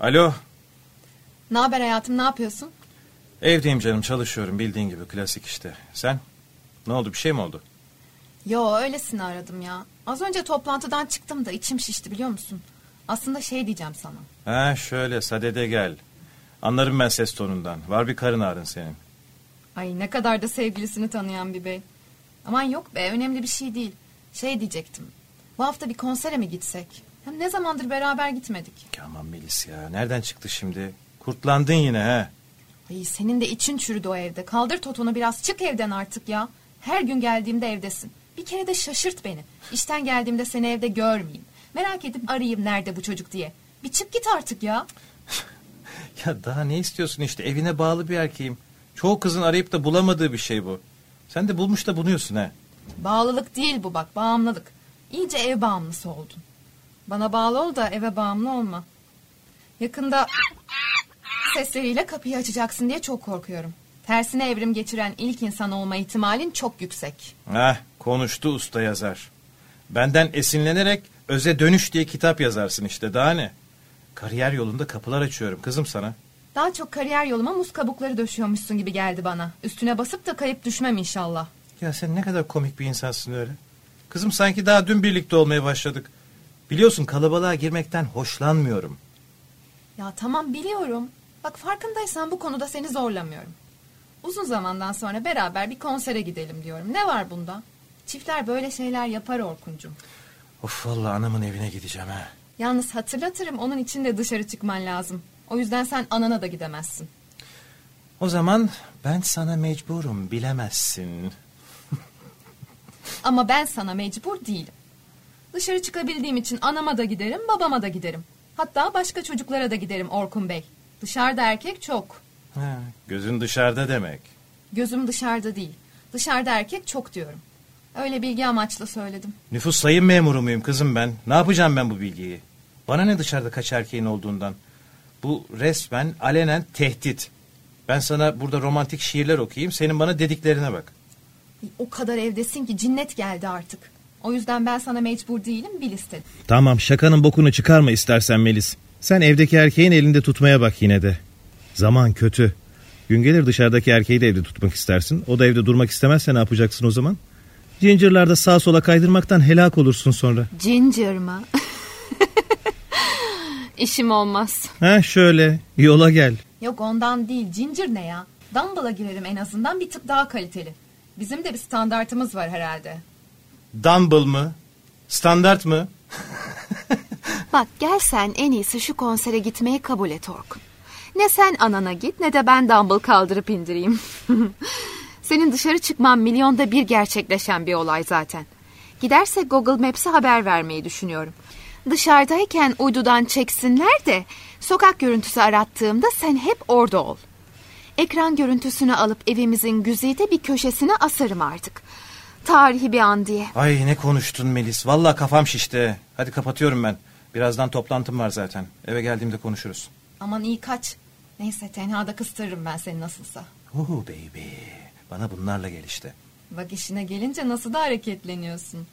Alo. Ne haber hayatım ne yapıyorsun? Evdeyim canım çalışıyorum bildiğin gibi klasik işte. Sen? Ne oldu bir şey mi oldu? Yo öylesine aradım ya. Az önce toplantıdan çıktım da içim şişti biliyor musun? Aslında şey diyeceğim sana. Ha şöyle sadede gel. Anlarım ben ses tonundan. Var bir karın ağrın senin. Ay ne kadar da sevgilisini tanıyan bir bey. Aman yok be önemli bir şey değil. Şey diyecektim. Bu hafta bir konsere mi gitsek? Hem ne zamandır beraber gitmedik. Aman Melis ya nereden çıktı şimdi? Kurtlandın yine ha. Ay senin de için çürüdü o evde. Kaldır totunu biraz çık evden artık ya. Her gün geldiğimde evdesin. Bir kere de şaşırt beni. İşten geldiğimde seni evde görmeyeyim. Merak edip arayayım nerede bu çocuk diye. Bir çık git artık ya. Ya daha ne istiyorsun işte evine bağlı bir erkeğim. Çoğu kızın arayıp da bulamadığı bir şey bu. Sen de bulmuş da bunuyorsun ha. Bağlılık değil bu bak bağımlılık. İyice ev bağımlısı oldun. Bana bağlı ol da eve bağımlı olma. Yakında sesleriyle kapıyı açacaksın diye çok korkuyorum. Tersine evrim geçiren ilk insan olma ihtimalin çok yüksek. Heh konuştu usta yazar. Benden esinlenerek öze dönüş diye kitap yazarsın işte daha ne? Kariyer yolunda kapılar açıyorum kızım sana. Daha çok kariyer yoluma muz kabukları döşüyormuşsun gibi geldi bana. Üstüne basıp da kayıp düşmem inşallah. Ya sen ne kadar komik bir insansın öyle. Kızım sanki daha dün birlikte olmaya başladık. Biliyorsun kalabalığa girmekten hoşlanmıyorum. Ya tamam biliyorum. Bak farkındaysan bu konuda seni zorlamıyorum. Uzun zamandan sonra beraber bir konsere gidelim diyorum. Ne var bunda? Çiftler böyle şeyler yapar Orkuncum. Of vallahi anamın evine gideceğim ha. Yalnız hatırlatırım onun için de dışarı çıkman lazım. O yüzden sen anana da gidemezsin. O zaman ben sana mecburum bilemezsin. Ama ben sana mecbur değilim. Dışarı çıkabildiğim için anama da giderim, babama da giderim. Hatta başka çocuklara da giderim Orkun Bey. Dışarıda erkek çok. Ha, gözün dışarıda demek. Gözüm dışarıda değil. Dışarıda erkek çok diyorum. Öyle bilgi amaçlı söyledim. Nüfus sayım memuru muyum kızım ben? Ne yapacağım ben bu bilgiyi? Bana ne dışarıda kaç erkeğin olduğundan? Bu resmen alenen tehdit. Ben sana burada romantik şiirler okuyayım. Senin bana dediklerine bak. O kadar evdesin ki cinnet geldi artık. O yüzden ben sana mecbur değilim bil istedim. Tamam şakanın bokunu çıkarma istersen Melis. Sen evdeki erkeğin elinde tutmaya bak yine de. Zaman kötü. Gün gelir dışarıdaki erkeği de evde tutmak istersin. O da evde durmak istemezse ne yapacaksın o zaman? Cincirlarda sağa sola kaydırmaktan helak olursun sonra. Ginger mı? İşim olmaz. Ha şöyle yola gel. Yok ondan değil. Ginger ne ya? Dumble'a girerim en azından bir tık daha kaliteli. Bizim de bir standartımız var herhalde. Dumble mı? Standart mı? Bak gel sen en iyisi şu konsere gitmeyi kabul et Orkun. Ne sen anana git ne de ben dumbbell kaldırıp indireyim. Senin dışarı çıkman milyonda bir gerçekleşen bir olay zaten. Giderse Google Maps'e haber vermeyi düşünüyorum. Dışarıdayken uydudan çeksinler de sokak görüntüsü arattığımda sen hep orada ol. Ekran görüntüsünü alıp evimizin güzide bir köşesine asarım artık. Tarihi bir an diye. Ay ne konuştun Melis. Vallahi kafam şişti. Hadi kapatıyorum ben. Birazdan toplantım var zaten. Eve geldiğimde konuşuruz. Aman iyi kaç. Neyse tenhada kıstırırım ben seni nasılsa. Uhu baby. Bana bunlarla gel işte. Bak işine gelince nasıl da hareketleniyorsun.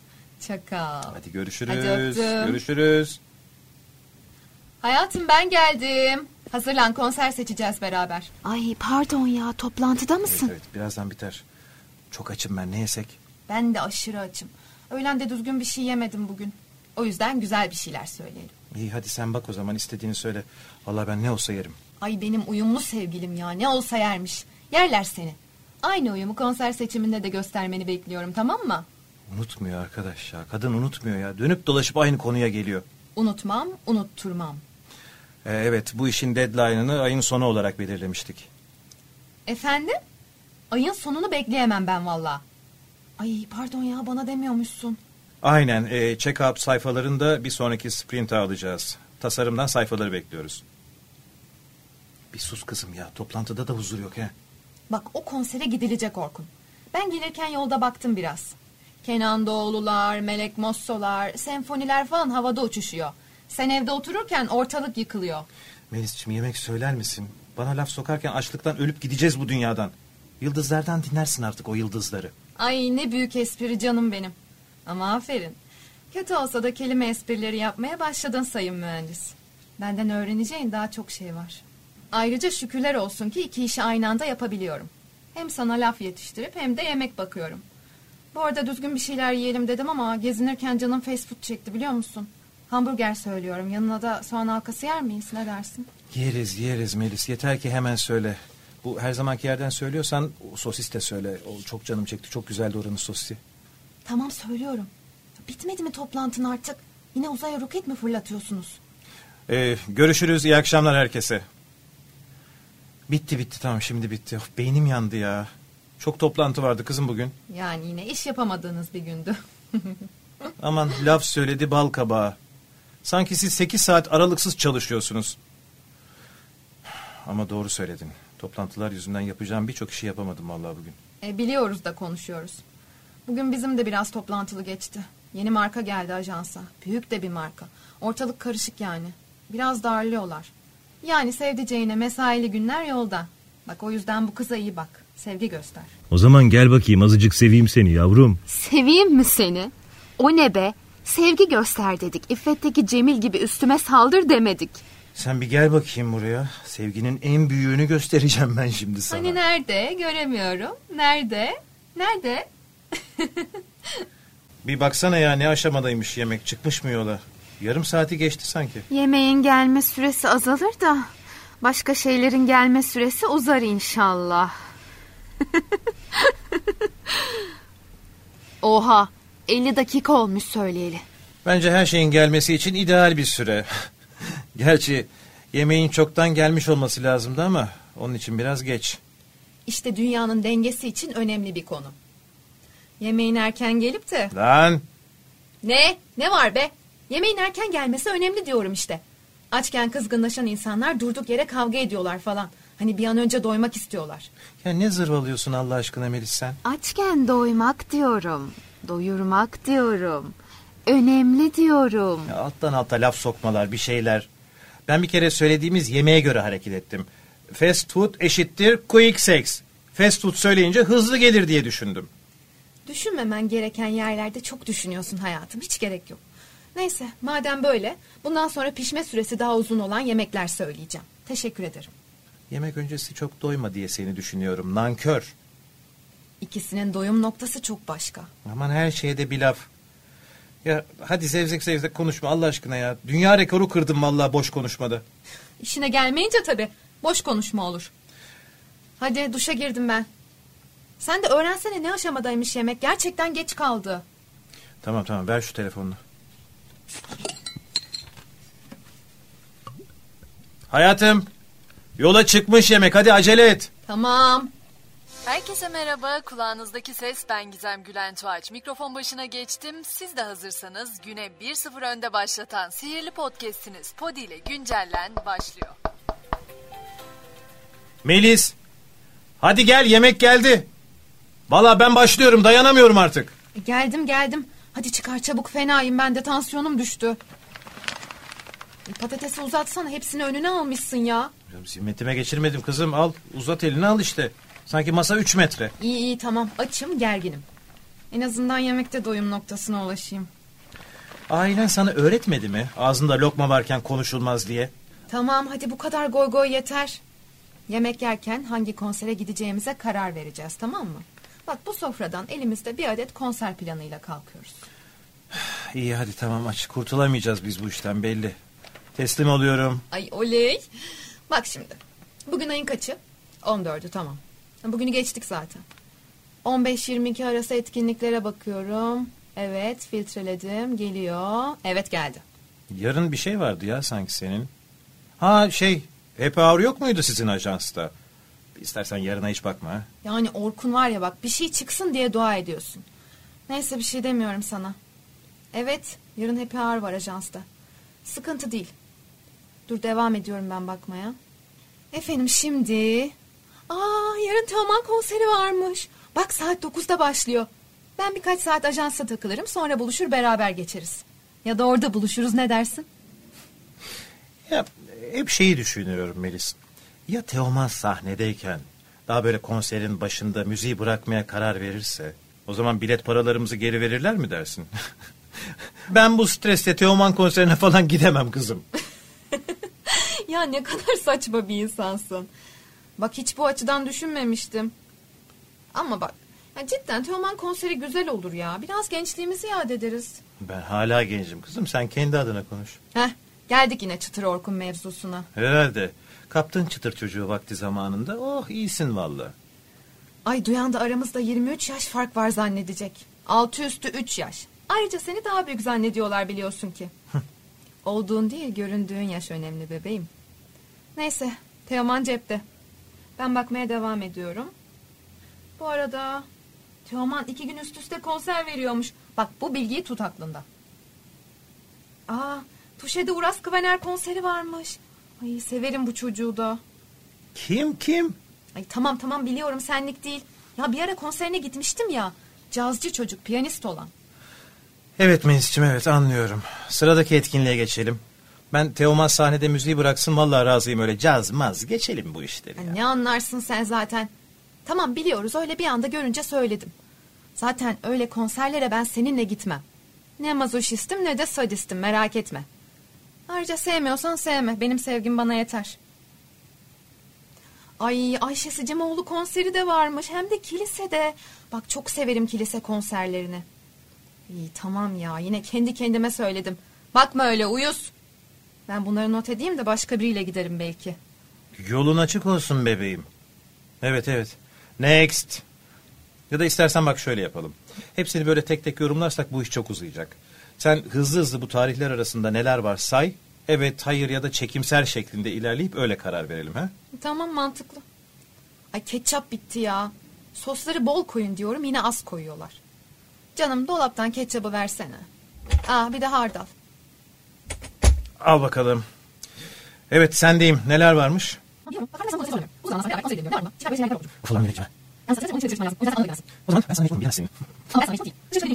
Çakal. Hadi görüşürüz. Hadi öptüm. Görüşürüz. Hayatım ben geldim. Hazırlan konser seçeceğiz beraber. Ay pardon ya toplantıda Evet, mısın? evet birazdan biter. Çok açım ben ne yesek? Ben de aşırı açım. Öğlen de düzgün bir şey yemedim bugün. O yüzden güzel bir şeyler söyleyelim. İyi hadi sen bak o zaman istediğini söyle. Vallahi ben ne olsa yerim. Ay benim uyumlu sevgilim ya ne olsa yermiş. Yerler seni. Aynı uyumu konser seçiminde de göstermeni bekliyorum tamam mı? Unutmuyor arkadaş ya. Kadın unutmuyor ya. Dönüp dolaşıp aynı konuya geliyor. Unutmam, unutturmam. Ee, evet bu işin deadline'ını ayın sonu olarak belirlemiştik. Efendim? Ayın sonunu bekleyemem ben valla. Ay pardon ya bana demiyormuşsun. Aynen. E, check-up sayfalarında bir sonraki sprint alacağız. Tasarımdan sayfaları bekliyoruz. Bir sus kızım ya. Toplantıda da huzur yok he. Bak o konsere gidilecek Orkun. Ben gelirken yolda baktım biraz. Kenan Doğulular, Melek Mossolar, senfoniler falan havada uçuşuyor. Sen evde otururken ortalık yıkılıyor. Melis'ciğim yemek söyler misin? Bana laf sokarken açlıktan ölüp gideceğiz bu dünyadan. Yıldızlardan dinlersin artık o yıldızları. Ay ne büyük espri canım benim. Ama aferin. Kötü olsa da kelime esprileri yapmaya başladın sayın mühendis. Benden öğreneceğin daha çok şey var. Ayrıca şükürler olsun ki iki işi aynı anda yapabiliyorum. Hem sana laf yetiştirip hem de yemek bakıyorum. Bu arada düzgün bir şeyler yiyelim dedim ama gezinirken canım fast food çekti biliyor musun? Hamburger söylüyorum. Yanına da soğan halkası yer miyiz? Ne dersin? Yeriz yeriz Melis. Yeter ki hemen söyle. Bu her zamanki yerden söylüyorsan sosis de söyle. O çok canım çekti. Çok güzeldi oranın sosisi. Tamam söylüyorum. Bitmedi mi toplantın artık? Yine uzaya roket mi fırlatıyorsunuz? Ee, görüşürüz. İyi akşamlar herkese. Bitti bitti tamam şimdi bitti. Of, beynim yandı ya. Çok toplantı vardı kızım bugün. Yani yine iş yapamadığınız bir gündü. Aman laf söyledi bal kabağı. Sanki siz 8 saat aralıksız çalışıyorsunuz. Ama doğru söyledin. Toplantılar yüzünden yapacağım birçok işi yapamadım vallahi bugün. E, biliyoruz da konuşuyoruz. Bugün bizim de biraz toplantılı geçti. Yeni marka geldi ajansa. Büyük de bir marka. Ortalık karışık yani. Biraz darlıyorlar. Yani sevdiceğine mesaili günler yolda. Bak o yüzden bu kıza iyi bak. Sevgi göster. O zaman gel bakayım azıcık seveyim seni yavrum. Seveyim mi seni? O ne be? Sevgi göster dedik. İffet'teki Cemil gibi üstüme saldır demedik. Sen bir gel bakayım buraya. Sevginin en büyüğünü göstereceğim ben şimdi sana. Hani nerede? Göremiyorum. Nerede? Nerede? Bir baksana ya ne aşamadaymış yemek. Çıkmış mı yola? Yarım saati geçti sanki. Yemeğin gelme süresi azalır da başka şeylerin gelme süresi uzar inşallah. Oha 50 dakika olmuş söyleyeli. Bence her şeyin gelmesi için ideal bir süre. Gerçi yemeğin çoktan gelmiş olması lazımdı ama onun için biraz geç. İşte dünyanın dengesi için önemli bir konu. Yemeğin erken gelip de... Lan Ne? Ne var be? Yemeğin erken gelmesi önemli diyorum işte. Açken kızgınlaşan insanlar durduk yere kavga ediyorlar falan. Hani bir an önce doymak istiyorlar. ya ne zırvalıyorsun Allah aşkına Melis sen? Açken doymak diyorum. Doyurmak diyorum. Önemli diyorum. Ya alttan alta laf sokmalar bir şeyler. Ben bir kere söylediğimiz yemeğe göre hareket ettim. Fast food eşittir quick sex. Fast food söyleyince hızlı gelir diye düşündüm. Düşünmemen gereken yerlerde çok düşünüyorsun hayatım. Hiç gerek yok. Neyse madem böyle bundan sonra pişme süresi daha uzun olan yemekler söyleyeceğim. Teşekkür ederim. Yemek öncesi çok doyma diye seni düşünüyorum. Nankör. İkisinin doyum noktası çok başka. Aman her şeyde bir laf. Ya hadi zevzek zevzek konuşma Allah aşkına ya. Dünya rekoru kırdım vallahi boş konuşmada. İşine gelmeyince tabii boş konuşma olur. Hadi duşa girdim ben. Sen de öğrensene ne aşamadaymış yemek. Gerçekten geç kaldı. Tamam tamam ver şu telefonunu. Hayatım. Yola çıkmış yemek hadi acele et. Tamam. Herkese merhaba. Kulağınızdaki ses ben Gizem Gülen Tuğaç. Mikrofon başına geçtim. Siz de hazırsanız güne 1-0 önde başlatan sihirli podcast'iniz Podi ile güncellen başlıyor. Melis. Hadi gel yemek geldi. Valla ben başlıyorum dayanamıyorum artık. E, geldim geldim. Hadi çıkar çabuk fenayım ben de tansiyonum düştü. E, patatesi uzatsana hepsini önüne almışsın ya. Ya, Zimmetime geçirmedim kızım al uzat elini al işte. Sanki masa 3 metre. İyi iyi tamam açım gerginim. En azından yemekte doyum noktasına ulaşayım. Ailen sana öğretmedi mi? Ağzında lokma varken konuşulmaz diye. Tamam hadi bu kadar goy goy yeter. Yemek yerken hangi konsere gideceğimize karar vereceğiz tamam mı? Bak bu sofradan elimizde bir adet konser planıyla kalkıyoruz. İyi hadi tamam aç. Kurtulamayacağız biz bu işten belli. Teslim oluyorum. Ay oley. Bak şimdi. Bugün ayın kaçı? 14'ü tamam. Bugünü geçtik zaten. 15-22 arası etkinliklere bakıyorum. Evet filtreledim. Geliyor. Evet geldi. Yarın bir şey vardı ya sanki senin. Ha şey happy hour yok muydu sizin ajansta? İstersen yarına hiç bakma. ha. Yani Orkun var ya bak bir şey çıksın diye dua ediyorsun. Neyse bir şey demiyorum sana. Evet yarın happy hour var ajansta. Sıkıntı değil. Dur devam ediyorum ben bakmaya. Efendim şimdi... Aa yarın Teoman konseri varmış. Bak saat 9'da başlıyor. Ben birkaç saat ajansa takılırım sonra buluşur beraber geçeriz. Ya da orada buluşuruz ne dersin? Ya hep şeyi düşünüyorum Melis. Ya Teoman sahnedeyken daha böyle konserin başında müziği bırakmaya karar verirse o zaman bilet paralarımızı geri verirler mi dersin? ben bu stresle Teoman konserine falan gidemem kızım. ya ne kadar saçma bir insansın. Bak hiç bu açıdan düşünmemiştim. Ama bak ya cidden Teoman konseri güzel olur ya. Biraz gençliğimizi yad ederiz. Ben hala gencim kızım. Sen kendi adına konuş. Heh geldik yine Çıtır Orkun mevzusuna. Herhalde. Kaptın çıtır çocuğu vakti zamanında. Oh iyisin valla. Ay duyan da aramızda 23 yaş fark var zannedecek. Altı üstü 3 yaş. Ayrıca seni daha büyük zannediyorlar biliyorsun ki. Olduğun değil göründüğün yaş önemli bebeğim. Neyse Teoman cepte. Ben bakmaya devam ediyorum. Bu arada Teoman iki gün üst üste konser veriyormuş. Bak bu bilgiyi tut aklında. Aa Tuşe'de Uras Kıvener konseri varmış. Ay severim bu çocuğu da. Kim kim? Ay tamam tamam biliyorum senlik değil. Ya bir ara konserine gitmiştim ya. Cazcı çocuk piyanist olan. Evet Melis'ciğim evet anlıyorum. Sıradaki etkinliğe geçelim. Ben Teoman sahnede müziği bıraksın vallahi razıyım öyle caz maz geçelim bu işleri Ya ya. ne anlarsın sen zaten. Tamam biliyoruz öyle bir anda görünce söyledim. Zaten öyle konserlere ben seninle gitmem. Ne mazoşistim ne de sadistim merak etme. Ayrıca sevmiyorsan sevme. Benim sevgim bana yeter. Ay Ayşe Sıcımoğlu konseri de varmış. Hem de kilisede. Bak çok severim kilise konserlerini. İyi tamam ya yine kendi kendime söyledim. Bakma öyle uyuz. Ben bunları not edeyim de başka biriyle giderim belki. Yolun açık olsun bebeğim. Evet evet. Next. Ya da istersen bak şöyle yapalım. Hepsini böyle tek tek yorumlarsak bu iş çok uzayacak. Sen hızlı hızlı bu tarihler arasında neler var say. Evet, hayır ya da çekimser şeklinde ilerleyip öyle karar verelim ha. Tamam mantıklı. Ay ketçap bitti ya. Sosları bol koyun diyorum yine az koyuyorlar. Canım dolaptan ketçabı versene. Aa bir de hardal. Al bakalım. Evet sendeyim. Neler varmış? Ulan Melek'ciğim. O zaman ben sana yapayım biraz senin. Gözüm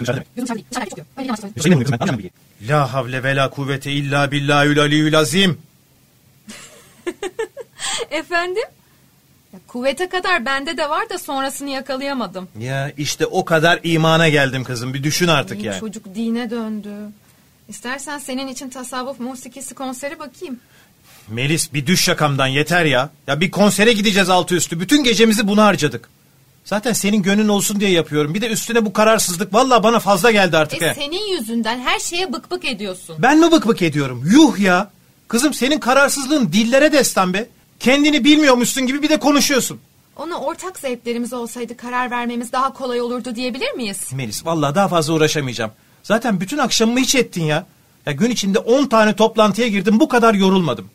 dışarıda demek. Hüseyin mi kızım ben? Alacağım bilgiyi. La havle ve la kuvvete illa billahül aliyyül azim. Efendim? Ya, kuvvete kadar bende de var da sonrasını yakalayamadım. Ya işte o kadar imana geldim kızım. Bir düşün artık yani. Çocuk dine döndü. İstersen senin için tasavvuf musikisi konseri bakayım. Melis bir düş şakamdan yeter ya. Ya bir konsere gideceğiz altı üstü. Bütün gecemizi buna harcadık. Zaten senin gönlün olsun diye yapıyorum. Bir de üstüne bu kararsızlık. Vallahi bana fazla geldi artık. E he. senin yüzünden her şeye bık bık ediyorsun. Ben mi bık bık ediyorum? Yuh ya. Kızım senin kararsızlığın dillere destan be. Kendini bilmiyormuşsun gibi bir de konuşuyorsun. Ona ortak zevklerimiz olsaydı karar vermemiz daha kolay olurdu diyebilir miyiz? Melis vallahi daha fazla uğraşamayacağım. Zaten bütün akşamımı hiç ettin ya. Ya gün içinde 10 tane toplantıya girdim bu kadar yorulmadım.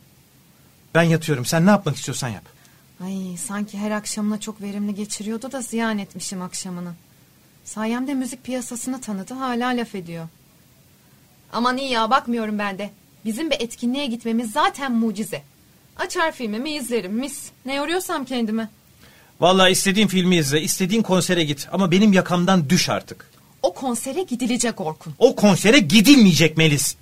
Ben yatıyorum sen ne yapmak istiyorsan yap. Ay sanki her akşamına çok verimli geçiriyordu da ziyan etmişim akşamını. Sayemde müzik piyasasını tanıdı hala laf ediyor. Aman iyi ya bakmıyorum ben de. Bizim bir etkinliğe gitmemiz zaten mucize. Açar filmimi izlerim mis. Ne yoruyorsam kendimi. Vallahi istediğin filmi izle, istediğin konsere git ama benim yakamdan düş artık. O konsere gidilecek Orkun. O konsere gidilmeyecek Melis.